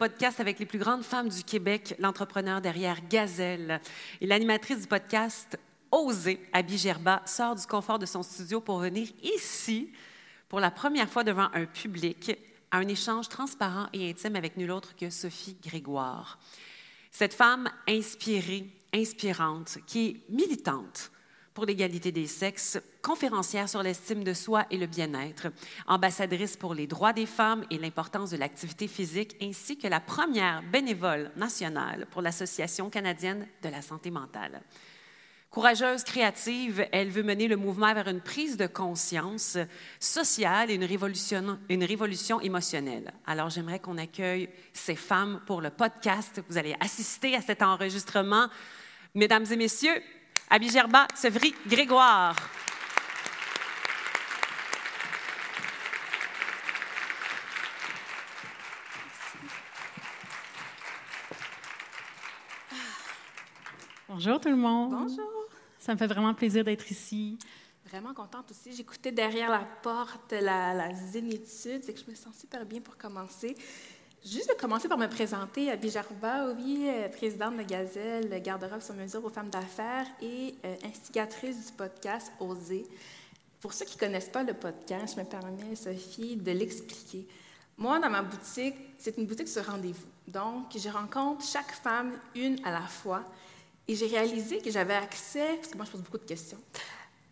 podcasts avec les plus grandes femmes du Québec, l'entrepreneur derrière Gazelle et l'animatrice du podcast Oser, Abby Gerba, sort du confort de son studio pour venir ici pour la première fois devant un public à un échange transparent et intime avec nul autre que Sophie Grégoire. Cette femme inspirée, inspirante, qui est militante pour l'égalité des sexes, conférencière sur l'estime de soi et le bien-être, ambassadrice pour les droits des femmes et l'importance de l'activité physique, ainsi que la première bénévole nationale pour l'Association canadienne de la santé mentale. Courageuse, créative, elle veut mener le mouvement vers une prise de conscience sociale et une révolution, une révolution émotionnelle. Alors, j'aimerais qu'on accueille ces femmes pour le podcast. Vous allez assister à cet enregistrement. Mesdames et messieurs, Abby Gerba, Sevry Grégoire. Bonjour tout le monde. Bonjour. Ça me fait vraiment plaisir d'être ici. Vraiment contente aussi. J'écoutais derrière la porte la, la zénitude, c'est que je me sens super bien pour commencer. Juste de commencer par me présenter, Abby Jarba, oui, euh, présidente de Gazelle, garde-robe sur mesure aux femmes d'affaires et euh, instigatrice du podcast Oser. Pour ceux qui ne connaissent pas le podcast, je me permets, Sophie, de l'expliquer. Moi, dans ma boutique, c'est une boutique sur rendez-vous. Donc, je rencontre chaque femme une à la fois et j'ai réalisé que j'avais accès, parce que moi je pose beaucoup de questions,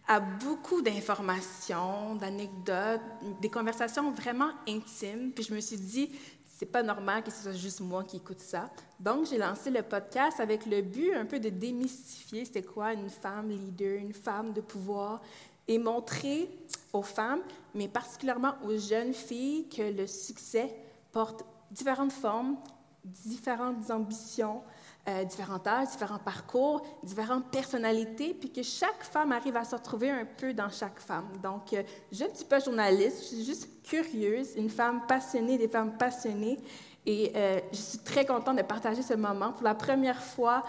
à beaucoup d'informations, d'anecdotes, des conversations vraiment intimes. Puis je me suis dit, c'est pas normal que ce soit juste moi qui écoute ça. Donc j'ai lancé le podcast avec le but un peu de démystifier c'était quoi une femme leader, une femme de pouvoir, et montrer aux femmes, mais particulièrement aux jeunes filles, que le succès porte différentes formes, différentes ambitions, euh, différents âges, différents parcours, différentes personnalités, puis que chaque femme arrive à se retrouver un peu dans chaque femme. Donc, euh, je ne suis pas journaliste, je suis juste curieuse, une femme passionnée, des femmes passionnées, et euh, je suis très contente de partager ce moment pour la première fois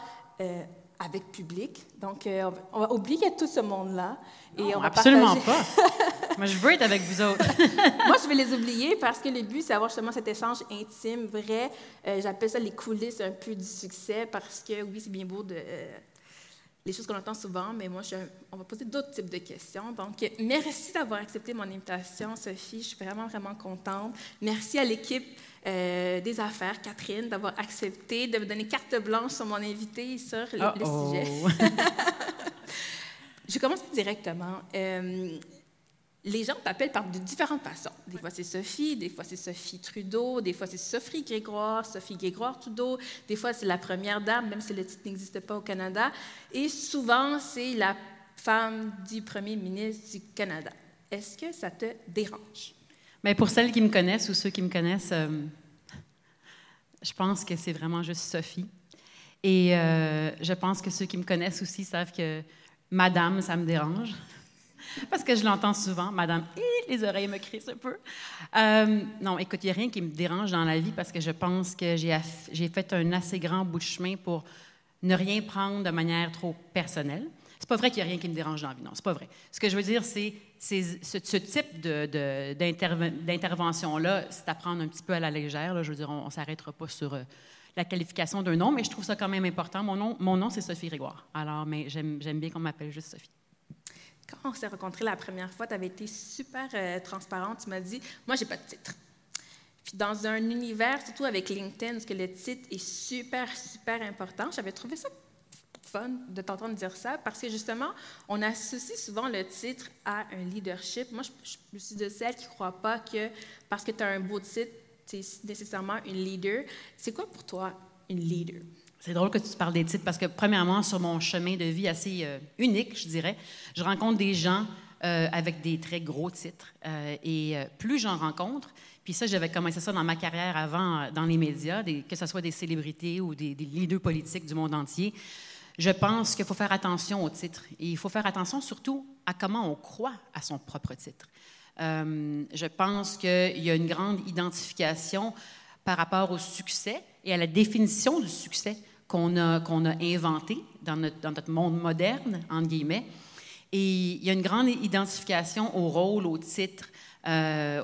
avec public. Donc, euh, on va oublier tout ce monde-là. Et on va absolument pas. Moi, je veux être avec vous autres. Moi, je vais les oublier parce que le but, c'est d'avoir justement cet échange intime, vrai. Euh, j'appelle ça les coulisses un peu du succès parce que, oui, c'est bien beau de... Euh, les choses qu'on entend souvent, mais moi, je, on va poser d'autres types de questions. Donc, merci d'avoir accepté mon invitation, Sophie. Je suis vraiment, vraiment contente. Merci à l'équipe euh, des affaires, Catherine, d'avoir accepté de me donner carte blanche sur mon invité sur le, le sujet. je commence directement. Euh, les gens t'appellent par de différentes façons. Des fois, c'est Sophie, des fois, c'est Sophie Trudeau, des fois, c'est Sophie Grégoire, Sophie Grégoire-Trudeau, des fois, c'est la première dame, même si le titre n'existe pas au Canada. Et souvent, c'est la femme du premier ministre du Canada. Est-ce que ça te dérange? Mais pour celles qui me connaissent ou ceux qui me connaissent, euh, je pense que c'est vraiment juste Sophie. Et euh, je pense que ceux qui me connaissent aussi savent que Madame, ça me dérange. Parce que je l'entends souvent, Madame, les oreilles me crissent un peu. Euh, non, écoute, il n'y a rien qui me dérange dans la vie parce que je pense que j'ai fait un assez grand bout de chemin pour ne rien prendre de manière trop personnelle. C'est pas vrai qu'il n'y a rien qui me dérange dans la vie, non, c'est pas vrai. Ce que je veux dire, c'est ce, type d'intervention-là, c'est à prendre un petit peu à la légère. Je veux dire, on ne s'arrêtera pas sur euh, la qualification d'un nom, mais je trouve ça quand même important. Mon nom, mon nom c'est Sophie Grégoire. Alors, mais j'aime bien qu'on m'appelle juste Sophie. Quand on s'est rencontrés la première fois, tu avais été super euh, transparente. Tu m'as dit, moi, j'ai pas de titre. Puis dans un univers, surtout avec LinkedIn, où le titre est super, super important, j'avais trouvé ça fun de t'entendre dire ça parce que justement, on associe souvent le titre à un leadership. Moi, je, je suis de celles qui ne croient pas que parce que tu as un beau titre, tu es nécessairement une leader. C'est quoi pour toi une leader? C'est drôle que tu parles des titres parce que, premièrement, sur mon chemin de vie assez euh, unique, je dirais, je rencontre des gens euh, avec des très gros titres. Euh, et plus j'en rencontre, puis ça, j'avais commencé ça dans ma carrière avant dans les médias, que ce soit des célébrités ou des, des leaders politiques du monde entier, je pense qu'il faut faire attention au titre. Et il faut faire attention surtout à comment on croit à son propre titre. je pense qu'il y a une grande identification par rapport au succès et à la définition du succès qu'on a, inventé dans notre, monde moderne, entre guillemets. Et il y a une grande identification au rôle, au titre, euh,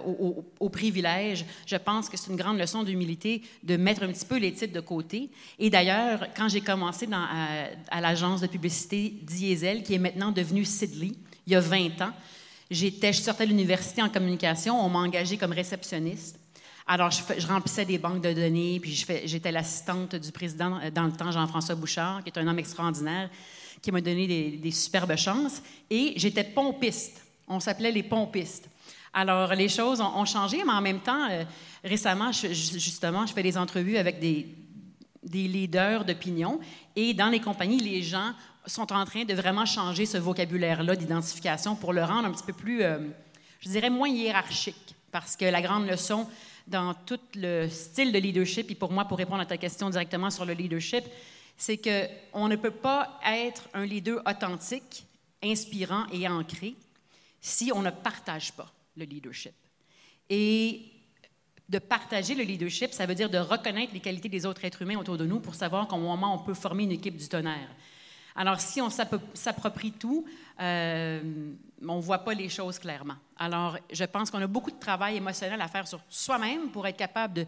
au, privilège. Je pense que c'est une grande leçon d'humilité de mettre un petit peu les titres de côté. Et d'ailleurs, quand j'ai commencé à, l'agence de publicité Diesel, qui est maintenant devenue Sidley, il y a 20 ans, j'étais, je sortais l'université en communication, on m'a engagée comme réceptionniste. Alors, je, remplissais des banques de données, puis j'étais l'assistante du président euh, dans le temps, Jean-François Bouchard, qui est un homme extraordinaire, qui m'a donné des, superbes chances. Et j'étais pompiste. On s'appelait les pompistes. Alors, les choses ont, changé, mais en même temps, euh, récemment, justement, je fais des entrevues avec des, des leaders d'opinion. Et dans les compagnies, les gens sont en train de vraiment changer ce vocabulaire-là d'identification pour le rendre un petit peu plus, euh, je dirais, moins hiérarchique. Parce que la grande leçon dans tout le style de leadership, et pour moi, pour répondre à ta question directement sur le leadership, c'est qu'on ne peut pas être un leader authentique, inspirant et ancré si on ne partage pas le leadership. Et de partager le leadership, ça veut dire de reconnaître les qualités des autres êtres humains autour de nous pour savoir qu'au moment on peut former une équipe du tonnerre. Alors, si on s'approprie tout, euh, on ne voit pas les choses clairement. Alors, je pense qu'on a beaucoup de travail émotionnel à faire sur soi-même pour être capable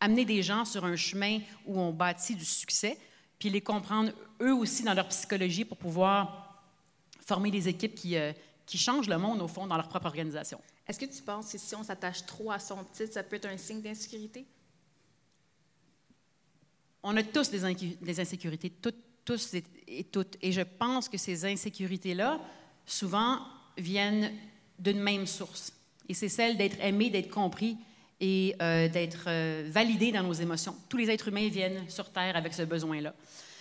d'amener des gens sur un chemin où on bâtit du succès, puis les comprendre eux aussi dans leur psychologie pour pouvoir former des équipes qui, euh, qui changent le monde, au fond, dans leur propre organisation. Est-ce que tu penses que si on s'attache trop à son titre, ça peut être un signe d'insécurité? On a tous des, des insécurités, toutes tous et, toutes. Et je pense que ces insécurités-là, souvent, viennent d'une même source. Et c'est celle d'être aimé, d'être compris et euh, d'être euh, validé dans nos émotions. Tous les êtres humains viennent sur Terre avec ce besoin-là.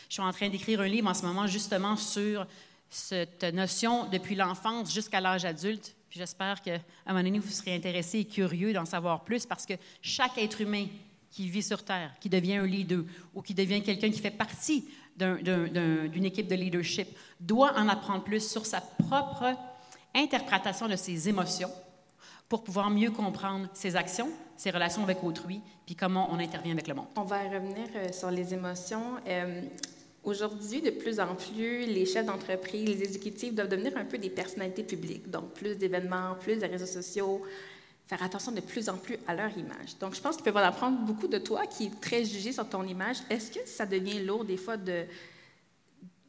Je suis en train d'écrire un livre en ce moment justement sur cette notion depuis l'enfance jusqu'à l'âge adulte. J'espère qu'à un moment donné, vous serez intéressé et curieux d'en savoir plus parce que chaque être humain qui vit sur Terre, qui devient un leader ou qui devient quelqu'un qui fait partie d'une équipe de leadership doit en apprendre plus sur sa propre interprétation de ses émotions pour pouvoir mieux comprendre ses actions, ses relations avec autrui, puis comment on intervient avec le monde. On va revenir euh, sur les émotions. Euh, aujourd'hui, de plus en plus, les chefs d'entreprise, les exécutifs doivent devenir un peu des personnalités publiques, donc plus d'événements, plus de réseaux sociaux, faire attention de plus en plus à leur image. Donc, je pense qu'ils peuvent en apprendre beaucoup de toi, qui est très jugé sur ton image. Est-ce que ça devient lourd des fois de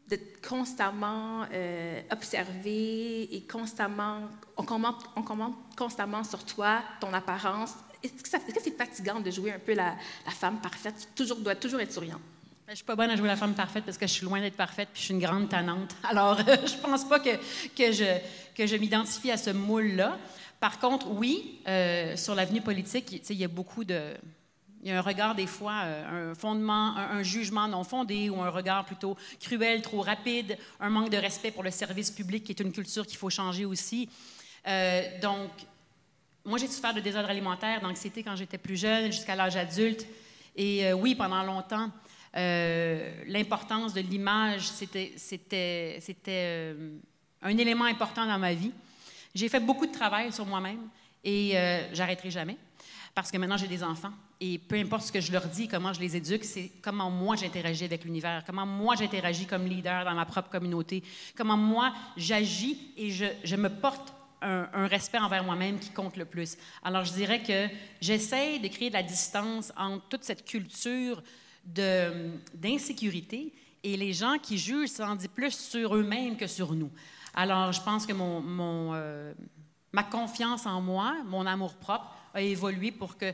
d'être constamment euh, observé et constamment, on commente, on commente constamment sur toi, ton apparence. Est-ce que, c'est fatigant de jouer un peu la, femme parfaite, qui toujours, doit toujours être souriante? Ben, je suis pas bonne à jouer la femme parfaite parce que je suis loin d'être parfaite puis je suis une grande tannante. Alors, je pense pas que, que je, que je m'identifie à ce moule-là. Par contre, oui, euh, sur l'avenue politique, il y a beaucoup de... Il y a un regard des fois, euh, un fondement, un, jugement non fondé ou un regard plutôt cruel, trop rapide, un manque de respect pour le service public qui est une culture qu'il faut changer aussi. Euh, donc, moi, j'ai souffert de désordre alimentaire, d'anxiété quand j'étais plus jeune, jusqu'à l'âge adulte. Et oui, pendant longtemps, l'importance de l'image, c'était, un élément important dans ma vie. J'ai fait beaucoup de travail sur moi-même et euh, j'arrêterai jamais parce que maintenant j'ai des enfants et peu importe ce que je leur dis, comment je les éduque, c'est comment moi j'interagis avec l'univers, comment moi j'interagis comme leader dans ma propre communauté, comment moi j'agis et je, me porte un, respect envers moi-même qui compte le plus. Alors je dirais que j'essaie de créer de la distance entre toute cette culture d'insécurité et les gens qui jugent, ça en dit plus sur eux-mêmes que sur nous. Alors, je pense que mon, euh, ma confiance en moi, mon amour-propre, a évolué pour que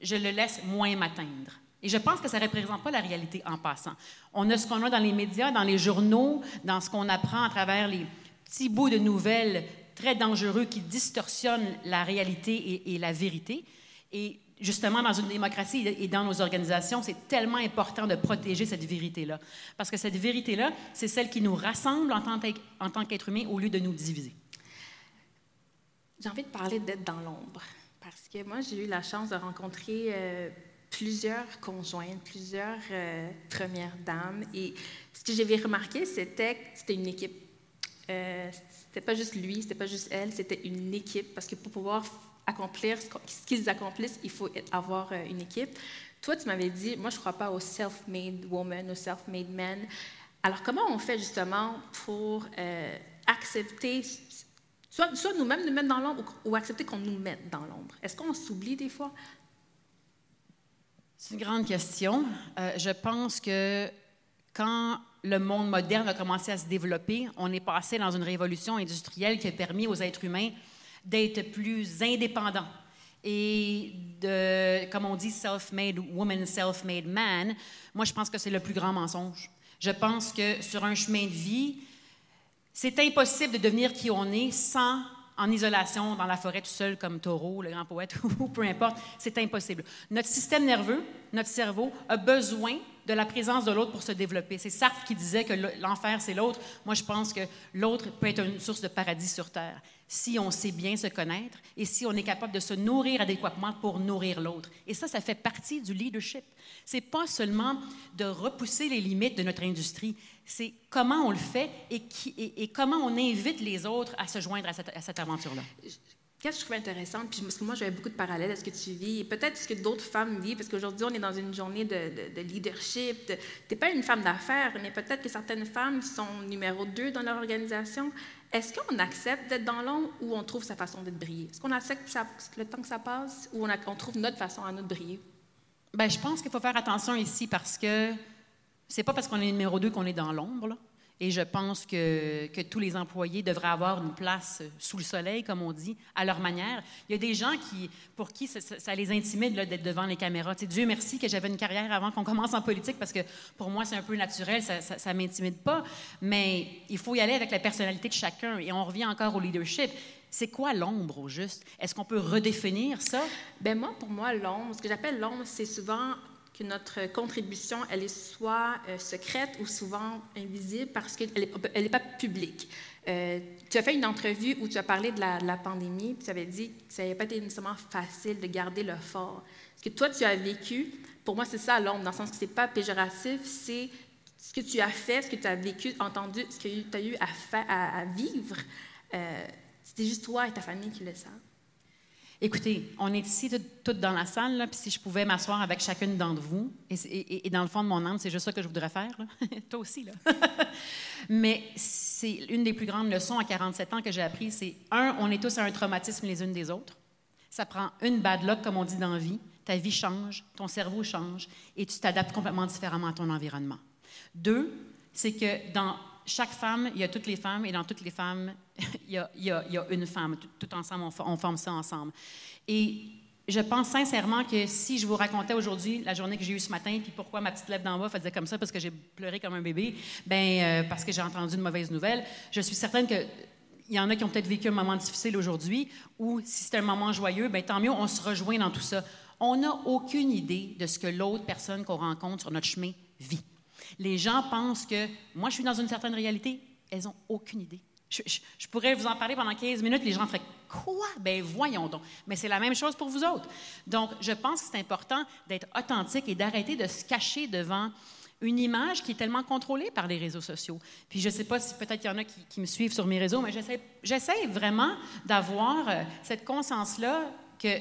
je le laisse moins m'atteindre. Et je pense que ça ne représente pas la réalité en passant. On a ce qu'on a dans les médias, dans les journaux, dans ce qu'on apprend à travers les petits bouts de nouvelles très dangereux qui distorsionnent la réalité et, et la vérité. Et justement, dans une démocratie et dans nos organisations, c'est tellement important de protéger cette vérité-là. Parce que cette vérité-là, c'est celle qui nous rassemble en tant qu'être humain au lieu de nous diviser. J'ai envie de parler d'être dans l'ombre. Parce que moi, j'ai eu la chance de rencontrer euh, plusieurs conjointes, plusieurs euh, premières dames. Et ce que j'avais remarqué, c'était que c'était une équipe. Euh, c'était pas juste lui, c'était pas juste elle, c'était une équipe. Parce que pour pouvoir accomplir ce qu'ils accomplissent, il faut avoir euh, une équipe. Toi, tu m'avais dit, moi, je ne crois pas aux self-made woman, aux self-made men. Alors, comment on fait justement pour euh, accepter, soit, nous-mêmes nous mettre dans l'ombre ou, accepter qu'on nous mette dans l'ombre? Est-ce qu'on s'oublie des fois? C'est une grande question. Euh, je pense que quand le monde moderne a commencé à se développer, on est passé dans une révolution industrielle qui a permis aux êtres humains d'être plus indépendants et de, comme on dit, self-made woman, self-made man. Moi, je pense que c'est le plus grand mensonge. Je pense que sur un chemin de vie, c'est impossible de devenir qui on est sans en isolation dans la forêt tout seul comme Taureau, le grand poète, ou peu importe, c'est impossible. Notre système nerveux, notre cerveau, a besoin de la présence de l'autre pour se développer. C'est Sartre qui disait que l'enfer, c'est l'autre. Moi, je pense que l'autre peut être une source de paradis sur Terre si on sait bien se connaître et si on est capable de se nourrir adéquatement pour nourrir l'autre. Et ça, ça fait partie du leadership. C'est pas seulement de repousser les limites de notre industrie, c'est comment on le fait et, comment on invite les autres à se joindre à cette, à cette aventure-là. Qu'est-ce que je trouve intéressant, puis parce que moi, j'avais beaucoup de parallèles à ce que tu vis, et peut-être ce que d'autres femmes vivent, parce qu'aujourd'hui, on est dans une journée de, de, leadership. Tu n'es pas une femme d'affaires, mais peut-être que certaines femmes sont numéro deux dans leur organisation. Est-ce qu'on accepte d'être dans l'ombre ou on trouve sa façon de briller? Est-ce qu'on accepte le temps que ça passe ou on, trouve notre façon à nous de briller? Bien, je pense qu'il faut faire attention ici parce que c'est pas parce qu'on est numéro deux qu'on est dans l'ombre. Et je pense que, que, tous les employés devraient avoir une place sous le soleil, comme on dit, à leur manière. Il y a des gens qui, pour qui ça, les intimide d'être devant les caméras. Dieu merci que j'avais une carrière avant qu'on commence en politique, parce que pour moi, c'est un peu naturel, ça ne m'intimide pas. Mais il faut y aller avec la personnalité de chacun. Et on revient encore au leadership. C'est quoi l'ombre au juste? Est-ce qu'on peut redéfinir ça? Ben moi, pour moi, l'ombre, ce que j'appelle l'ombre, c'est souvent que notre contribution, elle est soit euh, secrète ou souvent invisible parce qu'elle n'est pas publique. Euh, tu as fait une entrevue où tu as parlé de la, pandémie, puis tu avais dit que ça n'avait pas été nécessairement facile de garder le fort. Ce que toi, tu as vécu, pour moi, c'est ça l'ombre, dans le sens que ce n'est pas péjoratif, c'est ce que tu as fait, ce que tu as vécu, entendu, ce que tu as eu à, vivre. Euh, C'était juste toi et ta famille qui le savent. Écoutez, on est ici toutes dans la salle, là, puis si je pouvais m'asseoir avec chacune d'entre vous, et, dans le fond de mon âme, c'est juste ça que je voudrais faire. Toi aussi, là. Mais c'est une des plus grandes leçons à 47 ans que j'ai appris, c'est un, on est tous à un traumatisme les unes des autres. Ça prend une bad luck, comme on dit dans la vie. Ta vie change, ton cerveau change, et tu t'adaptes complètement différemment à ton environnement. Deux, c'est que dans chaque femme, il y a toutes les femmes, et dans toutes les femmes, il y a, une femme. Tout, ensemble, on, forme ça ensemble. Et je pense sincèrement que si je vous racontais aujourd'hui la journée que j'ai eue ce matin, puis pourquoi ma petite lèvre d'en bas faisait comme ça, parce que j'ai pleuré comme un bébé, ben euh, parce que j'ai entendu une mauvaise nouvelle, je suis certaine que il y en a qui ont peut-être vécu un moment difficile aujourd'hui, ou si c'est un moment joyeux, ben tant mieux, on se rejoint dans tout ça. On n'a aucune idée de ce que l'autre personne qu'on rencontre sur notre chemin vit. Les gens pensent que moi, je suis dans une certaine réalité. Elles n'ont aucune idée. Je, pourrais vous en parler pendant 15 minutes, les gens feraient Quoi? Ben voyons donc. Mais c'est la même chose pour vous autres. Donc, je pense que c'est important d'être authentique et d'arrêter de se cacher devant une image qui est tellement contrôlée par les réseaux sociaux. Puis je ne sais pas si peut-être il y en a qui, me suivent sur mes réseaux, mais j'essaie vraiment d'avoir euh, cette conscience-là que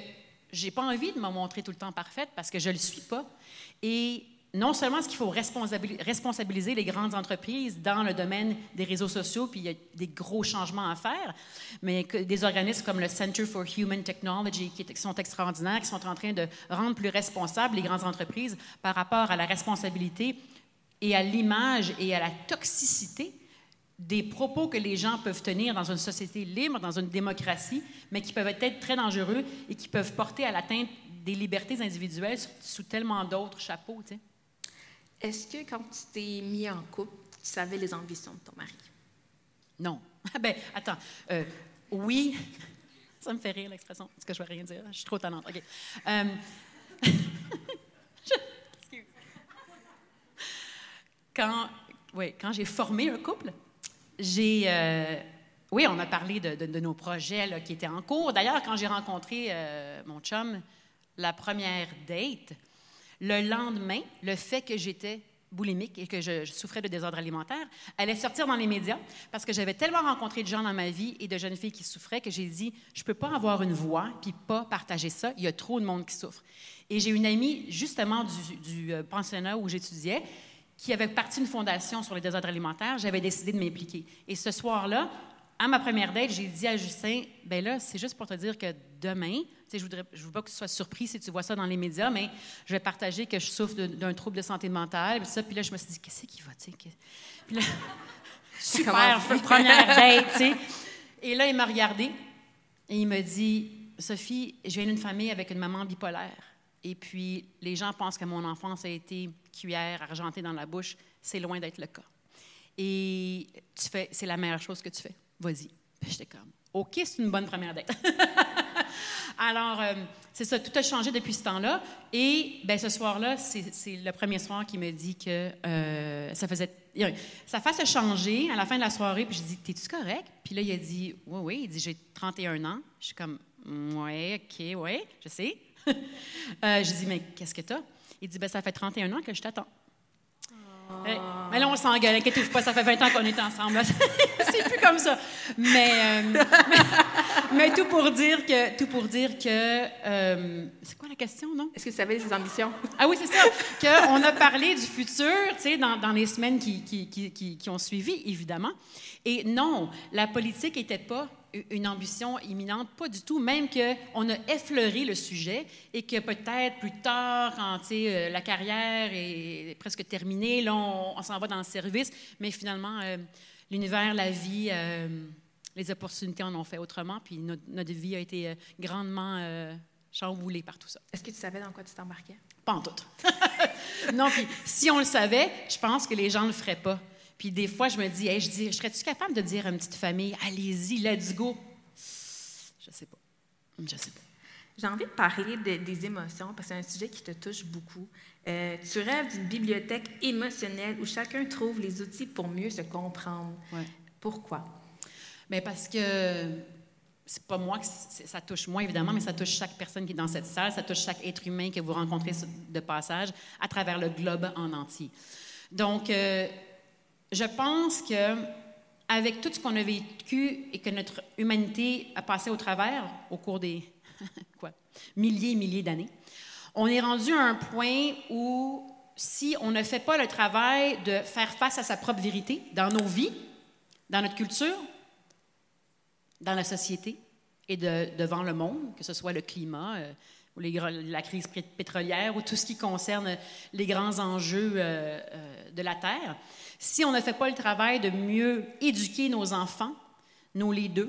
j'ai pas envie de me montrer tout le temps parfaite parce que je ne le suis pas. Et non seulement est-ce qu'il faut responsabiliser les grandes entreprises dans le domaine des réseaux sociaux, puis il y a des gros changements à faire, mais des organismes comme le Center for Human Technology, qui sont extraordinaires, qui sont en train de rendre plus responsables les grandes entreprises par rapport à la responsabilité et à l'image et à la toxicité des propos que les gens peuvent tenir dans une société libre, dans une démocratie, mais qui peuvent être très dangereux et qui peuvent porter à l'atteinte des libertés individuelles sous, tellement d'autres chapeaux. Tu sais. Est-ce que quand tu t'es mis en couple, tu savais les ambitions de ton mari? Non. ben, attends. Euh, oui. Ça me fait rire l'expression. Est-ce que je vais rien dire? Je suis trop talente. OK. Euh, quand, oui, quand j'ai formé un couple, j'ai. Euh, oui, on a parlé de, nos projets qui étaient en cours. D'ailleurs, quand j'ai rencontré mon chum, la première date, le lendemain, le fait que j'étais boulimique et que je, souffrais de désordre alimentaire allait sortir dans les médias parce que j'avais tellement rencontré de gens dans ma vie et de jeunes filles qui souffraient que j'ai dit je peux pas avoir une voix puis pas partager ça. Il y a trop de monde qui souffre. Et j'ai une amie justement du, du euh, pensionnat où j'étudiais qui avait parti une fondation sur les désordres alimentaires. J'avais décidé de m'impliquer. Et ce soir-là, à ma première date, j'ai dit à Justin, ben là, c'est juste pour te dire que demain, je voudrais, je veux pas que tu sois surpris si tu vois ça dans les médias, mais je vais partager que je souffre d'un trouble de santé mentale, puis ça, puis là, je me suis dit, qu'est-ce qui va, tu sais? Puis là, super, première date, tu sais. Et là, il m'a regardé et il me dit, Sophie, je viens d'une famille avec une maman bipolaire. Et puis, les gens pensent que mon enfance a été cuillère argentée dans la bouche. C'est loin d'être le cas. Et tu fais, c'est la meilleure chose que tu fais. Vas-y. J'étais comme, OK, c'est une bonne première date. Alors, euh, c'est ça, tout a changé depuis ce temps-là. Et ben, ce soir-là, c'est le premier soir qui me dit que euh, ça faisait. Ça fasse changer à la fin de la soirée. Puis je dis, T'es-tu correct? Puis là, il a dit, Oui, oui. Il dit, J'ai 31 ans. Je suis comme, Oui, OK, oui, je sais. euh, je dis, Mais qu'est-ce que t'as? Il dit, ben, Ça fait 31 ans que je t'attends. Eh, mais là, on s'engueule, inquiétez-vous pas, ça fait 20 ans qu'on est ensemble. c'est plus comme ça. Mais, euh, mais, tout pour dire que, tout pour dire que, euh, c'est quoi la question, non? Est-ce que vous savez ses ambitions? Ah oui, c'est ça. Qu'on a parlé du futur, tu sais, dans, dans, les semaines qui, qui, qui, qui ont suivi, évidemment. Et non, la politique n'était pas une ambition imminente, pas du tout, même qu'on a effleuré le sujet et que peut-être plus tard, quand euh, la carrière est presque terminée, là, on, s'en va dans le service, mais finalement, euh, l'univers, la vie, euh, les opportunités en ont fait autrement, puis notre, vie a été grandement chamboulée par tout ça. Est-ce que tu savais dans quoi tu t'embarquais? Pas en tout. non, puis si on le savait, je pense que les gens ne le feraient pas. Puis des fois, je me dis, je dis, serais-tu capable de dire à une petite famille, allez-y, let's go? Je sais pas. Je sais pas. J'ai envie de parler des émotions parce que c'est un sujet qui te touche beaucoup. Euh, tu rêves d'une bibliothèque émotionnelle où chacun trouve les outils pour mieux se comprendre. Pourquoi? Bien parce que c'est pas moi que ça touche moi, évidemment, mais ça touche chaque personne qui est dans cette salle, ça touche chaque être humain que vous rencontrez de passage à travers le globe en entier. Donc, euh, je pense que avec tout ce qu'on a vécu et que notre humanité a passé au travers au cours des milliers et milliers d'années, on est rendu à un point où si on ne fait pas le travail de faire face à sa propre vérité dans nos vies, dans notre culture, dans la société et devant le monde, que ce soit le climat, euh, ou la crise pétrolière, ou tout ce qui concerne les grands enjeux euh, euh, de la Terre, si on ne fait pas le travail de mieux éduquer nos enfants, nos leaders,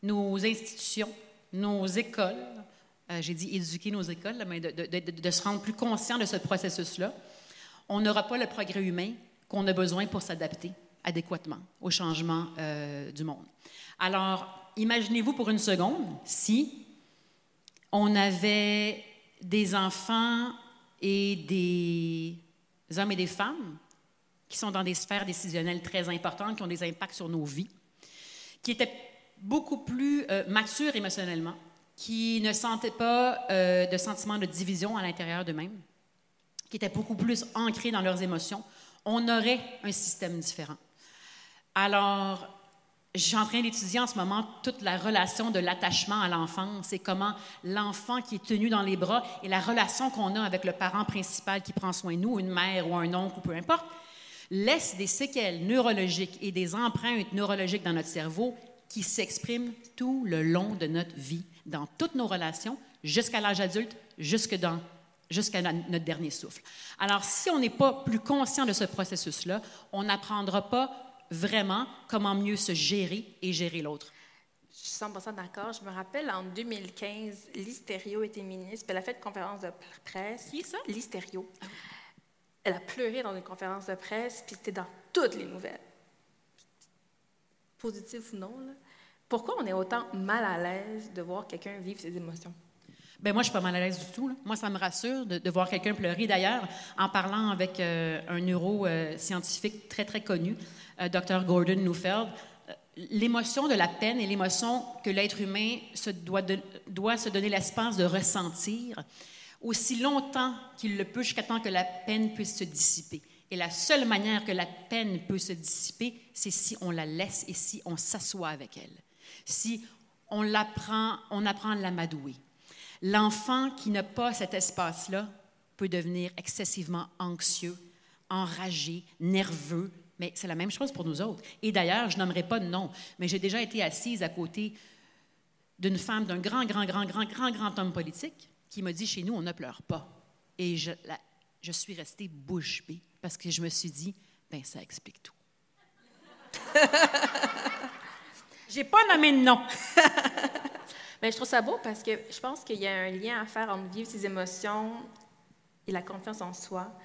nos institutions, nos écoles, euh, j'ai dit éduquer nos écoles, mais de, se rendre plus conscient de ce processus-là, on n'aura pas le progrès humain qu'on a besoin pour s'adapter adéquatement au changement euh, du monde. Alors, imaginez-vous pour une seconde si on avait des enfants et des hommes et des femmes qui sont dans des sphères décisionnelles très importantes, qui ont des impacts sur nos vies, qui étaient beaucoup plus euh, matures émotionnellement, qui ne sentaient pas euh, de sentiment de division à l'intérieur d'eux-mêmes, qui étaient beaucoup plus ancrés dans leurs émotions, on aurait un système différent. Alors, suis en train d'étudier en ce moment toute la relation de l'attachement à l'enfance et comment l'enfant qui est tenu dans les bras et la relation qu'on a avec le parent principal qui prend soin de nous, une mère ou un oncle ou peu importe, laisse des séquelles neurologiques et des empreintes neurologiques dans notre cerveau qui s'expriment tout le long de notre vie, dans toutes nos relations, jusqu'à l'âge adulte, jusqu'à notre dernier souffle. Alors, si on n'est pas plus conscient de ce processus-là, on n'apprendra pas vraiment comment mieux se gérer et gérer l'autre. Je suis 100 d'accord. Je me rappelle, en 2015, Listerio était ministre, puis elle a fait une conférence de presse. Qui est ça? Listerio. Ah elle a pleuré dans une conférence de presse, puis c'était dans toutes les nouvelles. Positif ou non. Pourquoi on est autant mal à l'aise de voir quelqu'un vivre ses émotions? Bien, moi, je suis pas mal à l'aise du tout. Moi, ça me rassure de, voir quelqu'un pleurer. D'ailleurs, en parlant avec euh, un neuroscientifique très, très connu, euh, Dr. Gordon Neufeld, euh, l'émotion de la peine et l'émotion que l'être humain se doit, doit se donner l'espace de ressentir, aussi longtemps qu'il le peut jusqu'à temps que la peine puisse se dissiper. Et la seule manière que la peine peut se dissiper, c'est si on la laisse et si on s'assoit avec elle. Si on, apprend à l'amadouer. L'enfant qui n'a pas cet espace-là peut devenir excessivement anxieux, enragé, nerveux, Mais c'est la même chose pour nous autres. Et d'ailleurs, je nommerai pas de nom, mais j'ai déjà été assise à côté d'une femme, d'un grand, grand, grand, grand, grand, grand homme politique qui m'a dit chez nous, on ne pleure pas. Et je, je suis restée bouche bée parce que je me suis dit, ben ça explique tout. J'ai pas nommé de nom. Mais je trouve ça beau parce que je pense qu'il y a un lien à faire entre vivre ses émotions et la confiance en soi,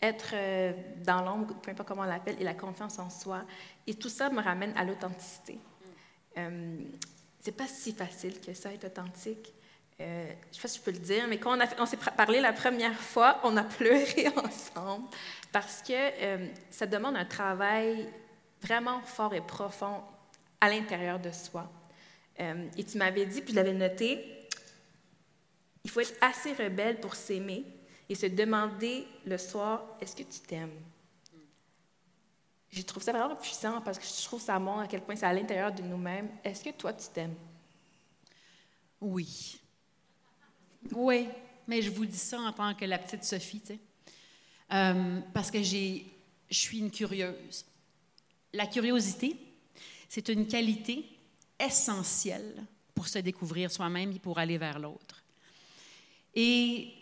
être euh, dans l'ombre, peu importe comment on l'appelle, et la confiance en soi. Et tout ça me ramène à l'authenticité. Euh, c'est pas si facile que ça, être authentique. Euh, je ne sais pas si je peux le dire, mais quand on, s'est parlé la première fois, on a pleuré ensemble parce que euh, ça demande un travail vraiment fort et profond à l'intérieur de soi. Euh, et tu m'avais dit, puis je l'avais noté, il faut être assez rebelle pour s'aimer et se demander le soir, est-ce que tu t'aimes? Je trouve ça vraiment puissant parce que je trouve ça montre à quel point c'est à l'intérieur de nous-mêmes. Est-ce que toi, tu t'aimes? Oui. Oui, mais je vous dis ça en tant que la petite Sophie. Euh, parce que je suis une curieuse. La curiosité, c'est une qualité essentielle pour se découvrir soi-même et pour aller vers l'autre. Et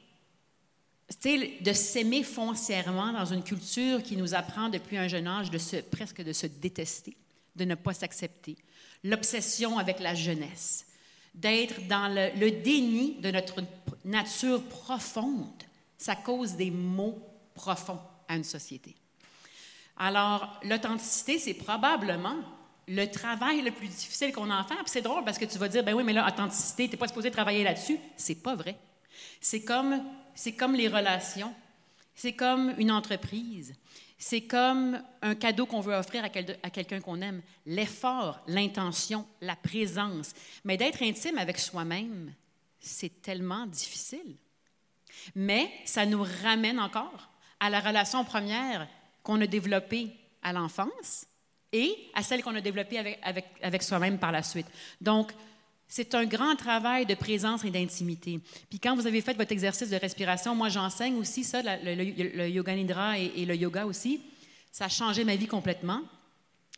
de s'aimer foncièrement dans une culture qui nous apprend depuis un jeune âge de se, presque de se détester, de ne pas s'accepter, l'obsession avec la jeunesse, d'être dans le, déni de notre nature profonde, ça cause des maux profonds à une société. Alors, l'authenticité, c'est probablement le travail le plus difficile qu'on faire. Puis c'est drôle parce que tu vas dire, ben oui, mais là, authenticité, tu n'es pas supposé travailler là-dessus. C'est pas vrai. C'est comme, c'est comme les relations. C'est comme une entreprise. C'est comme un cadeau qu'on veut offrir à, quel, à quelqu'un qu'on aime. L'effort, l'intention, la présence. Mais d'être intime avec soi-même, c'est tellement difficile. Mais ça nous ramène encore à la relation première qu'on a développée à l'enfance et à celle qu'on a développée avec, avec soi-même par la suite. Donc, c'est un grand travail de présence et d'intimité. Puis quand vous avez fait votre exercice de respiration, moi j'enseigne aussi ça, le, yoga nidra et, et, le yoga aussi. Ça a changé ma vie complètement.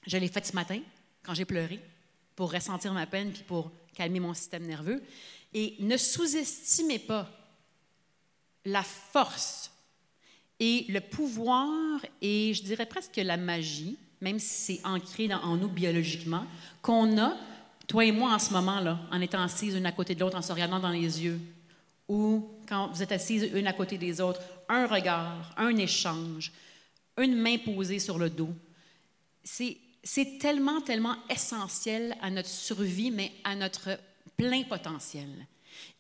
Je l'ai fait ce matin quand j'ai pleuré pour ressentir ma peine puis pour calmer mon système nerveux. Et ne sous-estimez pas la force et le pouvoir et je dirais presque la magie, même si c'est ancré en nous biologiquement, qu'on a toi et moi, en ce moment-là, en étant assises une à côté de l'autre, en se regardant dans les yeux, ou quand vous êtes assises une à côté des autres, un regard, un échange, une main posée sur le dos, c'est tellement, tellement essentiel à notre survie, mais à notre plein potentiel.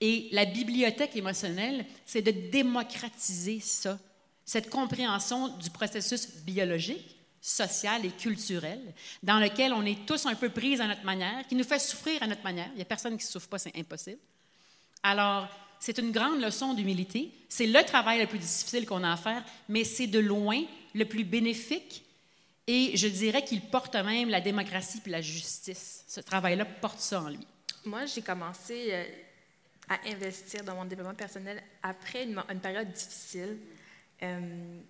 Et la bibliothèque émotionnelle, c'est de démocratiser ça, cette compréhension du processus biologique social et culturel, dans lequel on est tous un peu pris à notre manière, qui nous fait souffrir à notre manière. Il n'y a personne qui ne souffre pas, c'est impossible. Alors, c'est une grande leçon d'humilité. C'est le travail le plus difficile qu'on a à faire, mais c'est de loin le plus bénéfique et je dirais qu'il porte même la démocratie et la justice. Ce travail-là porte ça en lui. Moi, j'ai commencé euh, à investir dans mon développement personnel après une période difficile. Euh,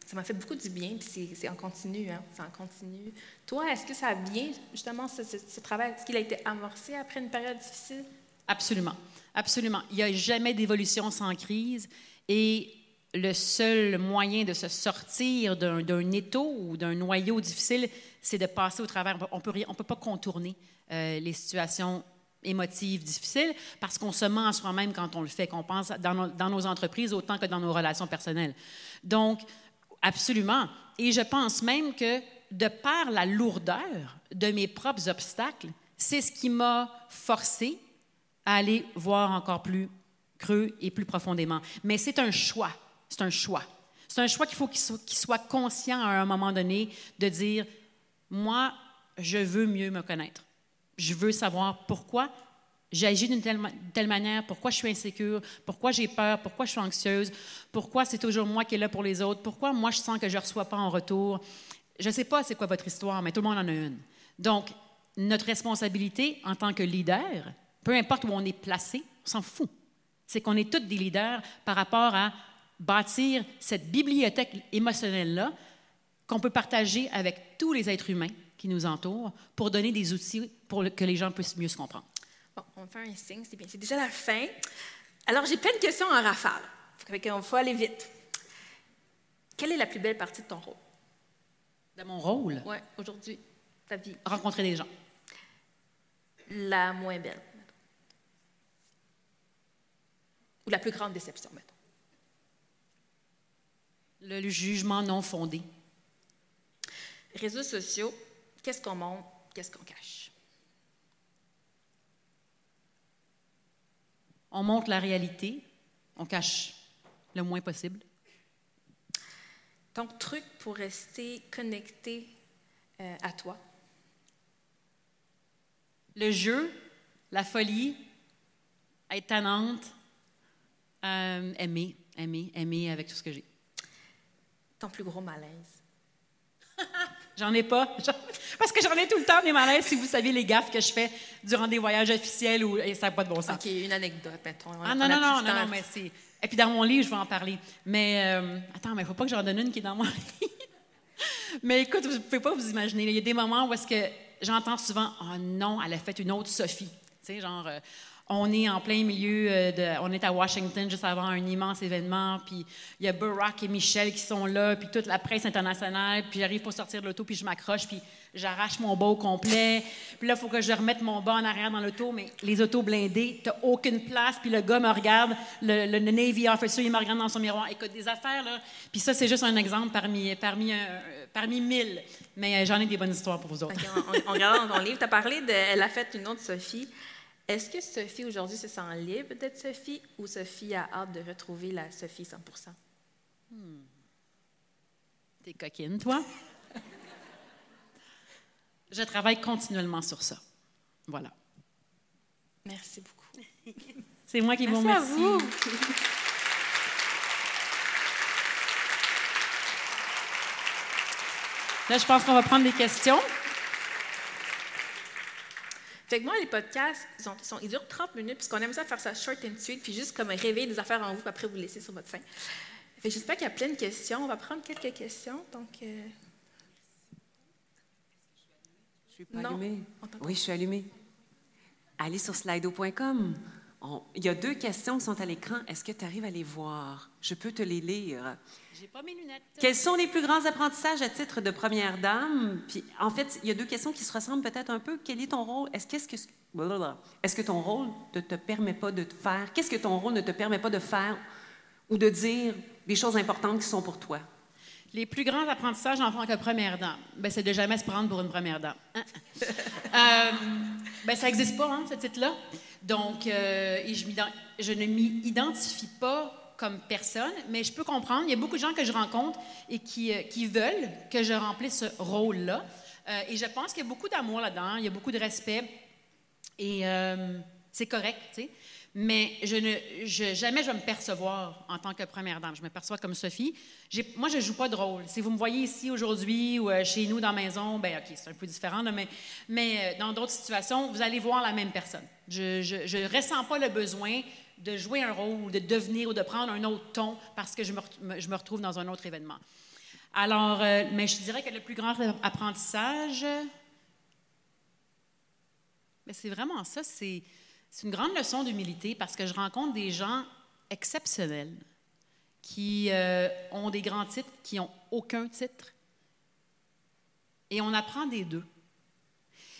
ça m'a fait beaucoup du bien, puis c'est en continu, hein, en continu. Toi, est-ce que ça vient, justement, ce, travail, est-ce qu'il a été amorcé après une période difficile? Absolument, absolument. Il n'y a jamais d'évolution sans crise, et le seul moyen de se sortir d'un étau ou d'un noyau difficile, c'est de passer au travers. On ne peut pas contourner euh, les situations émotives difficiles parce qu'on se ment à soi-même quand on le fait, qu'on pense dans nos, entreprises autant que dans nos relations personnelles. Donc, absolument. Et je pense même que de par la lourdeur de mes propres obstacles, c'est ce qui m'a forcé à aller voir encore plus creux et plus profondément. Mais c'est un choix. C'est un choix. C'est un choix qu'il faut qu'il soit, qu soit conscient à un moment donné de dire, moi, je veux mieux me connaître. Je veux savoir pourquoi j'agis d'une telle, manière, pourquoi je suis insécure, pourquoi j'ai peur, pourquoi je suis anxieuse, pourquoi c'est toujours moi qui est là pour les autres, pourquoi moi je sens que je ne reçois pas en retour. Je ne sais pas c'est quoi votre histoire, mais tout le monde en a une. Donc, notre responsabilité en tant que leader, peu importe où on est placé, on s'en fout. C'est qu'on est tous des leaders par rapport à bâtir cette bibliothèque émotionnelle-là qu'on peut partager avec tous les êtres humains qui nous entourent pour donner des outils pour que les gens puissent mieux se comprendre. Bon, on fait un signe, c'est bien. C'est déjà la fin. Alors, j'ai plein de questions en rafale. Il faut aller vite. Quelle est la plus belle partie de ton rôle? De mon rôle? Oui, aujourd'hui, ta vie. Rencontrer des gens. La moins belle. Ou la plus grande déception, mettons. Le, jugement non fondé. Réseaux sociaux, qu'est-ce qu'on montre, qu'est-ce qu'on cache? On montre la réalité, on cache le moins possible. Ton truc pour rester connecté euh, à toi? Le jeu, la folie, être tannante, euh, aimer, aimer, aimer avec tout ce que j'ai. Ton plus gros malaise? j'en ai pas. Parce que j'en ai tout le temps des malaises, si vous saviez les gaffes que je fais durant des voyages officiels où ça n'a pas de bon sens. OK, une anecdote, mettons. Ah non, non, non, non, non, mais c'est... Et puis dans mon livre, je vais en parler. Mais euh, attends, mais il ne faut pas que j'en donne une qui est dans mon livre. mais écoute, vous ne pouvez pas vous imaginer. Il y a des moments où est-ce que j'entends souvent « Oh non, elle a fait une autre Sophie ». Tu sais, genre... Euh, on est en plein milieu euh. On est à Washington juste avant un immense événement, puis il y a Barack et Michel qui sont là, puis toute la presse internationale, puis j'arrive pour sortir de l'auto, puis je m'accroche, puis j'arrache mon bas au complet. Puis là, il faut que je remette mon bas en arrière dans l'auto, mais les autos blindées, t'as aucune place, puis le gars me regarde, le, Navy officer, il me regarde dans son miroir. Écoute, des affaires, là. Puis ça, c'est juste un exemple parmi, parmi, parmi mille. Mais euh, j'en ai des bonnes histoires pour vous autres. on, regarde dans ton livre, tu as parlé de Elle a fait une autre Sophie. Est-ce que Sophie aujourd'hui se sent libre d'être Sophie ou Sophie a hâte de retrouver la Sophie 100% hmm. T'es coquine, toi? Je travaille continuellement sur ça. Voilà. Merci beaucoup. C'est moi qui vous remercie. À vous. Là, je pense qu'on va prendre des questions. Fait que moi, les podcasts, ils, sont, ils durent 30 minutes, puisqu'on aime ça faire ça short and sweet, puis juste comme réveiller des affaires en vous, puis après vous laisser sur votre fin. Fait que j'espère qu'il y a plein de questions. On va prendre quelques questions. Donc, euh... Je suis pas allumée. Oui, je suis allumée. Allez sur slido.com. Il y a deux questions qui sont à l'écran. Est-ce que tu arrives à les voir? Je peux te les lire. J'ai pas mes lunettes. Quels sont les plus grands apprentissages à titre de première dame? Puis, en fait, il y a deux questions qui se ressemblent peut-être un peu. Quel est ton rôle? Est-ce que, est que ton rôle ne te permet pas de te faire? Qu'est-ce que ton rôle ne te permet pas de faire ou de dire des choses importantes qui sont pour toi? Les plus grands apprentissages en tant que première dame, ben, c'est de jamais se prendre pour une première dame. Hein? euh, ben, ça n'existe pas, hein, ce titre-là. Donc, euh, je, je, ne m'y identifie pas comme personne, mais je peux comprendre. Il y a beaucoup de gens que je rencontre et qui, euh, qui veulent que je remplisse ce rôle-là. Et je pense qu'il y a beaucoup d'amour là-dedans, il y a beaucoup de respect. Et c'est correct, tu sais. Mais je ne, jamais je vais me percevoir en tant que première dame. Je me perçois comme Sophie. Moi, je ne joue pas de rôle. Si vous me voyez ici aujourd'hui ou euh, chez nous dans la maison, ben OK, c'est un peu différent, mais, euh, dans d'autres situations, vous allez voir la même personne. Je ne ressens pas le besoin de jouer un rôle de devenir ou de prendre un autre ton parce que je me, je me retrouve dans un autre événement. Alors, euh, mais je dirais que le plus grand apprentissage, ben, c'est vraiment ça, c'est c'est une grande leçon d'humilité parce que je rencontre des gens exceptionnels qui euh, ont des grands titres, qui n'ont aucun titre. Et on apprend des deux.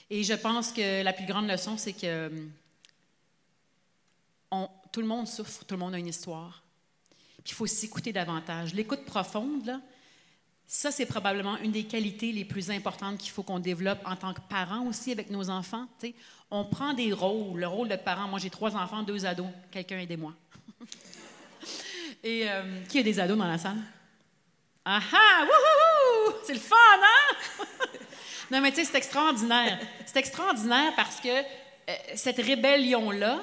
Et je pense que la plus grande leçon, c'est que tout le monde souffre, tout le monde a une histoire. Puis il faut s'écouter davantage. L'écoute profonde, là, ça, c'est probablement une des qualités les plus importantes qu'il faut qu'on développe en tant que parent aussi avec nos enfants. on prend des rôles, le rôle de parent. Moi, j'ai trois enfants, deux ados. Quelqu'un aidez-moi. Et euh, qui a des ados dans la salle? Ah ah! C'est le fun, hein? non, mais tu sais, c'est extraordinaire. C'est extraordinaire parce que euh, cette rébellion-là,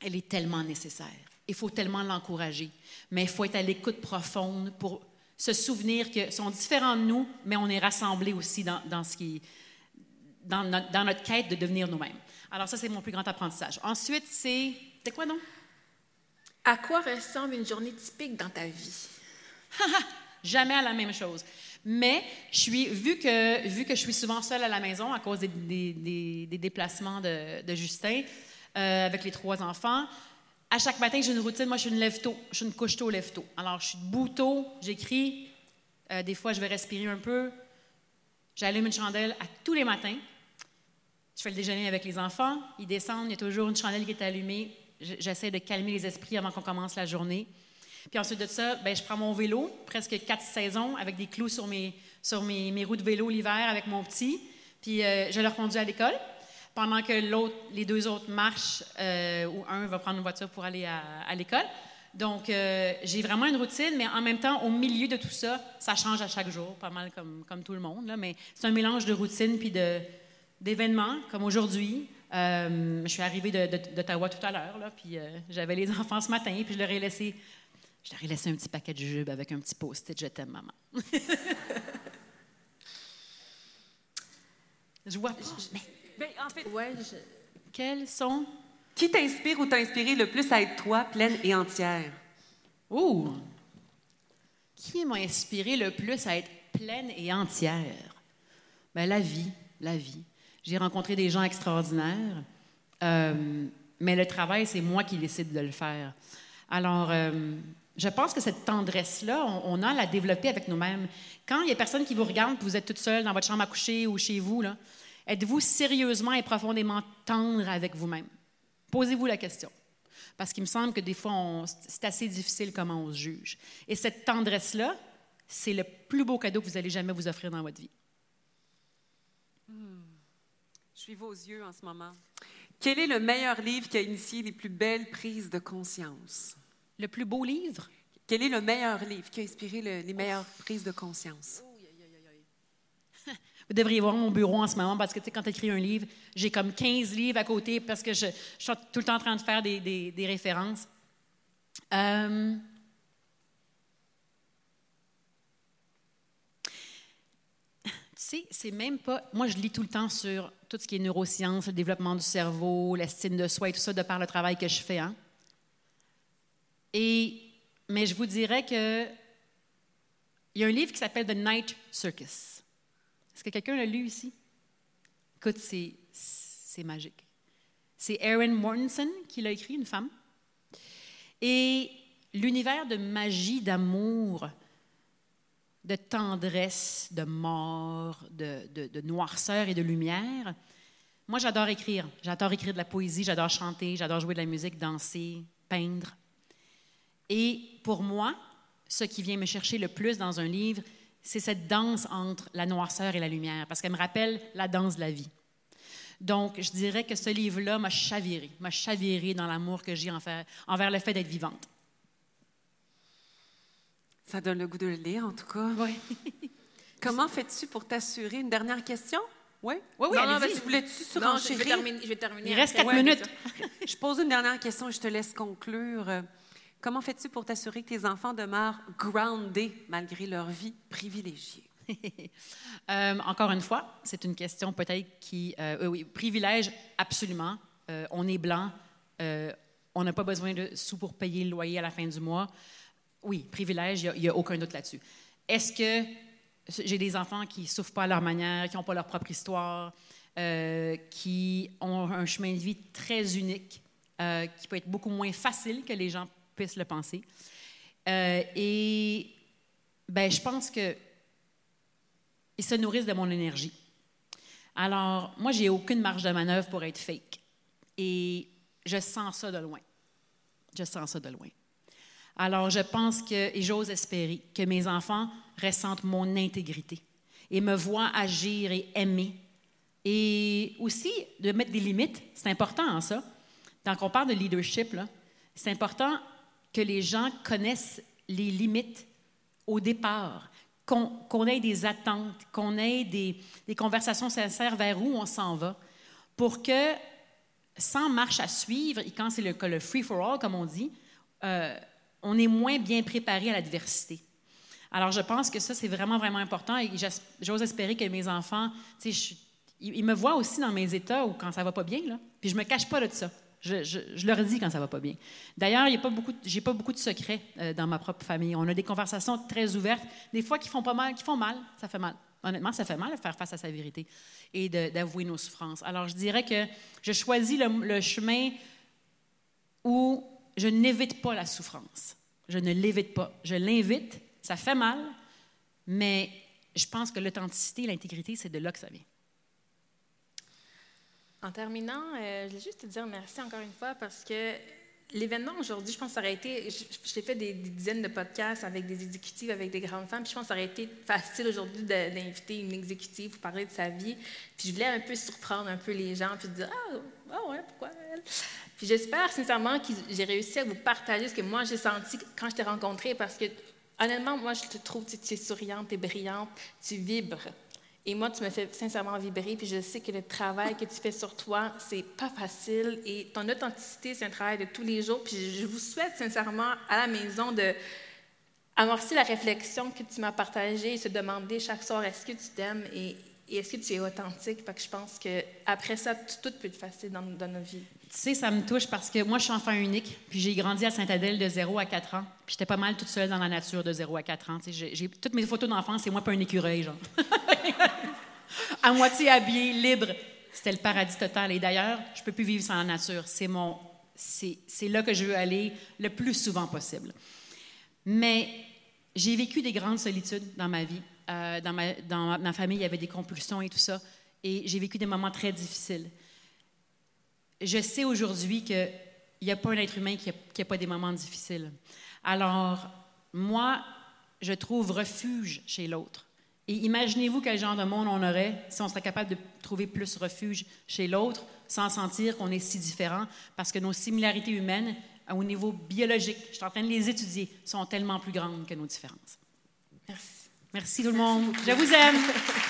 elle est tellement nécessaire. Il faut tellement l'encourager. Mais il faut être à l'écoute profonde pour se souvenir que sont différents de nous, mais on est rassemblés aussi dans, dans ce qui, dans, notre, dans notre quête de devenir nous-mêmes. Alors ça, c'est mon plus grand apprentissage. Ensuite, c'est... C'est quoi, non? À quoi ressemble une journée typique dans ta vie? Jamais à la même chose. Mais je suis, vu, que, vu que je suis souvent seule à la maison à cause des, des, des, déplacements de, de Justin, euh, avec les trois enfants, à chaque matin, j'ai une routine. Moi, je suis une lève tôt. Je suis une couche tôt, lève tôt. Alors, je suis debout tôt, j'écris. Euh, des fois, je vais respirer un peu. J'allume une chandelle à tous les matins. Je fais le déjeuner avec les enfants. Ils descendent, il y a toujours une chandelle qui est allumée. J'essaie de calmer les esprits avant qu'on commence la journée. Puis ensuite de ça, ben, je prends mon vélo, presque quatre saisons, avec des clous sur mes, sur mes, roues de vélo l'hiver avec mon petit. Puis euh, je le conduis à l'école pendant que l'autre, les deux autres marchent, euh, ou un va prendre une voiture pour aller à, l'école. Donc, euh, j'ai vraiment une routine, mais en même temps, au milieu de tout ça, ça change à chaque jour, pas mal comme, comme tout le monde. Là, mais c'est un mélange de routine puis de, d'événements, comme aujourd'hui. je suis arrivée d'Ottawa tout à l'heure, puis j'avais les enfants ce matin, puis je leur ai laissé je leur ai laissé un petit paquet de jujubes avec un petit post-it Je t'aime, maman. je vois pas. Ben, en fait, ouais, quels sont? Qui t'inspire ou t'a inspiré le plus à être toi, pleine et entière? Oh! Qui m'a inspiré le plus à être pleine et entière? Ben, la vie, la vie. J'ai rencontré des gens extraordinaires, euh, mais le travail, c'est moi qui décide de le faire. Alors, euh, je pense que cette tendresse-là, on, a à la développer avec nous-mêmes. Quand il y a personne qui vous regarde, vous êtes toute seule dans votre chambre à coucher ou chez vous, êtes-vous sérieusement et profondément tendre avec vous-même? Posez-vous la question. Parce qu'il me semble que des fois, c'est assez difficile comment on se juge. Et cette tendresse-là, c'est le plus beau cadeau que vous allez jamais vous offrir dans votre vie. Hmm. Je suis vos yeux en ce moment. Quel est le meilleur livre qui a initié les plus belles prises de conscience? Le plus beau livre? Quel est le meilleur livre qui a inspiré les meilleures prises de conscience? Vous devriez voir mon bureau en ce moment parce que, tu sais, quand tu écris un livre, j'ai comme 15 livres à côté parce que je, suis tout le temps en train de faire des, références. Euh, tu sais, c'est même pas. Moi, je lis tout le temps sur tout ce qui est neurosciences, le développement du cerveau, l'estime de soi et tout ça de par le travail que je fais. Hein? Et, mais je vous dirais que il y a un livre qui s'appelle The Night Circus. Est-ce que quelqu'un l'a lu ici? Écoute, c'est, magique. C'est Erin Mortensen qui l'a écrit, une femme. Et l'univers de magie, d'amour, de tendresse, de mort, de, de, de, noirceur et de lumière. Moi, j'adore écrire. J'adore écrire de la poésie, j'adore chanter, j'adore jouer de la musique, danser, peindre. Et pour moi, ce qui vient me chercher le plus dans un livre, c'est cette danse entre la noirceur et la lumière, parce qu'elle me rappelle la danse de la vie. Donc, je dirais que ce livre-là m'a chaviré, m'a chaviré dans l'amour que j'ai envers, envers le fait d'être vivante. Ça donne le goût de le lire, en tout cas. Oui. Comment fais-tu pour t'assurer? Une dernière question? Oui? Oui, oui, non, non, voulais-tu je vais terminer. Je vais terminer Il reste quatre minutes. je pose une dernière question et je te laisse conclure. Comment fais-tu pour t'assurer que tes enfants demeurent groundés malgré leur vie privilégiée? Euh, encore une fois, c'est une question peut-être qui... Euh, oui, privilège, absolument. Euh, on est blanc, on n'a pas besoin de sous pour payer le loyer à la fin du mois. Oui, privilège, il n'y a, aucun doute là-dessus. Est-ce que j'ai des enfants qui ne souffrent pas à leur manière, qui n'ont pas leur propre histoire, qui ont un chemin de vie très unique, qui peut être beaucoup moins facile que les gens puisse le penser. Euh, et ben, je pense que ils se nourrissent de mon énergie. Alors, moi, j'ai aucune marge de manœuvre pour être fake. Et je sens ça de loin. Je sens ça de loin. Alors, je pense que, et j'ose espérer, que mes enfants ressentent mon intégrité et me voient agir et aimer. Et aussi de mettre des limites, c'est important, hein, ça. Quand on parle de leadership, c'est important que les gens connaissent les limites au départ, qu'on ait des attentes, qu'on ait des, conversations sincères vers où on s'en va, pour que, sans marche à suivre, et quand c'est le, free-for-all, comme on dit, euh, on est moins bien préparé à l'adversité. Alors, je pense que ça, c'est vraiment, vraiment important et j'ose espérer que mes enfants, ils me voient aussi dans mes états ou quand ça va pas bien, là, puis je me cache pas de ça. Je, je, je leur dis quand ça va pas bien. D'ailleurs, il y a pas beaucoup, j'ai pas beaucoup de secrets euh, dans ma propre famille. On a des conversations très ouvertes, des fois qui font pas mal, qui font mal. Ça fait mal. Honnêtement, ça fait mal de faire face à sa vérité et d'avouer nos souffrances. Alors, je dirais que je choisis le, le chemin où je n'évite pas la souffrance. Je ne l'évite pas. Je l'invite. Ça fait mal, mais je pense que l'authenticité, l'intégrité, c'est de là que ça vient. En terminant, euh, je voulais juste te dire merci encore une fois parce que l'événement aujourd'hui, je pense que ça aurait été. J'ai fait des, dizaines de podcasts avec des exécutives, avec des grandes femmes, puis je pense que ça aurait été facile aujourd'hui d'inviter une exécutive pour parler de sa vie. Puis je voulais un peu surprendre un peu les gens, puis dire Ah, ah ouais, pourquoi elle? Puis j'espère sincèrement que j'ai réussi à vous partager ce que moi j'ai senti quand je t'ai rencontrée parce que honnêtement, moi je te trouve, tu es souriante, tu es brillante, tu vibres. Et moi, tu me fais sincèrement vibrer, puis je sais que le travail que tu fais sur toi, c'est pas facile. Et ton authenticité, c'est un travail de tous les jours. Puis je vous souhaite sincèrement à la maison de amorcer la réflexion que tu m'as partagée et se demander chaque soir est-ce que tu t'aimes et, est-ce que tu es authentique? Parce que je pense qu'après ça, tout, peut être facile dans, nos vies. Tu sais, ça me touche parce que moi, je suis enfant unique, puis j'ai grandi à Saint-Adèle de 0 à 4 ans. Puis j'étais pas mal toute seule dans la nature de 0 à 4 ans. J'ai toutes mes photos d'enfance, c'est moi pas un écureuil, genre. à moitié habillée, libre. C'était le paradis total. Et d'ailleurs, je peux plus vivre sans la nature. C'est mon, c'est là que je veux aller le plus souvent possible. Mais j'ai vécu des grandes solitudes dans ma vie. Euh, dans, ma, dans ma famille, il y avait des compulsions et tout ça. Et j'ai vécu des moments très difficiles je sais aujourd'hui qu'il n'y a pas un être humain qui n'a pas des moments difficiles. Alors, moi, je trouve refuge chez l'autre. Et imaginez-vous quel genre de monde on aurait si on serait capable de trouver plus refuge chez l'autre sans sentir qu'on est si différent, parce que nos similarités humaines, au niveau biologique, je suis en train de les étudier, sont tellement plus grandes que nos différences. Merci. Merci tout le monde. Je vous aime.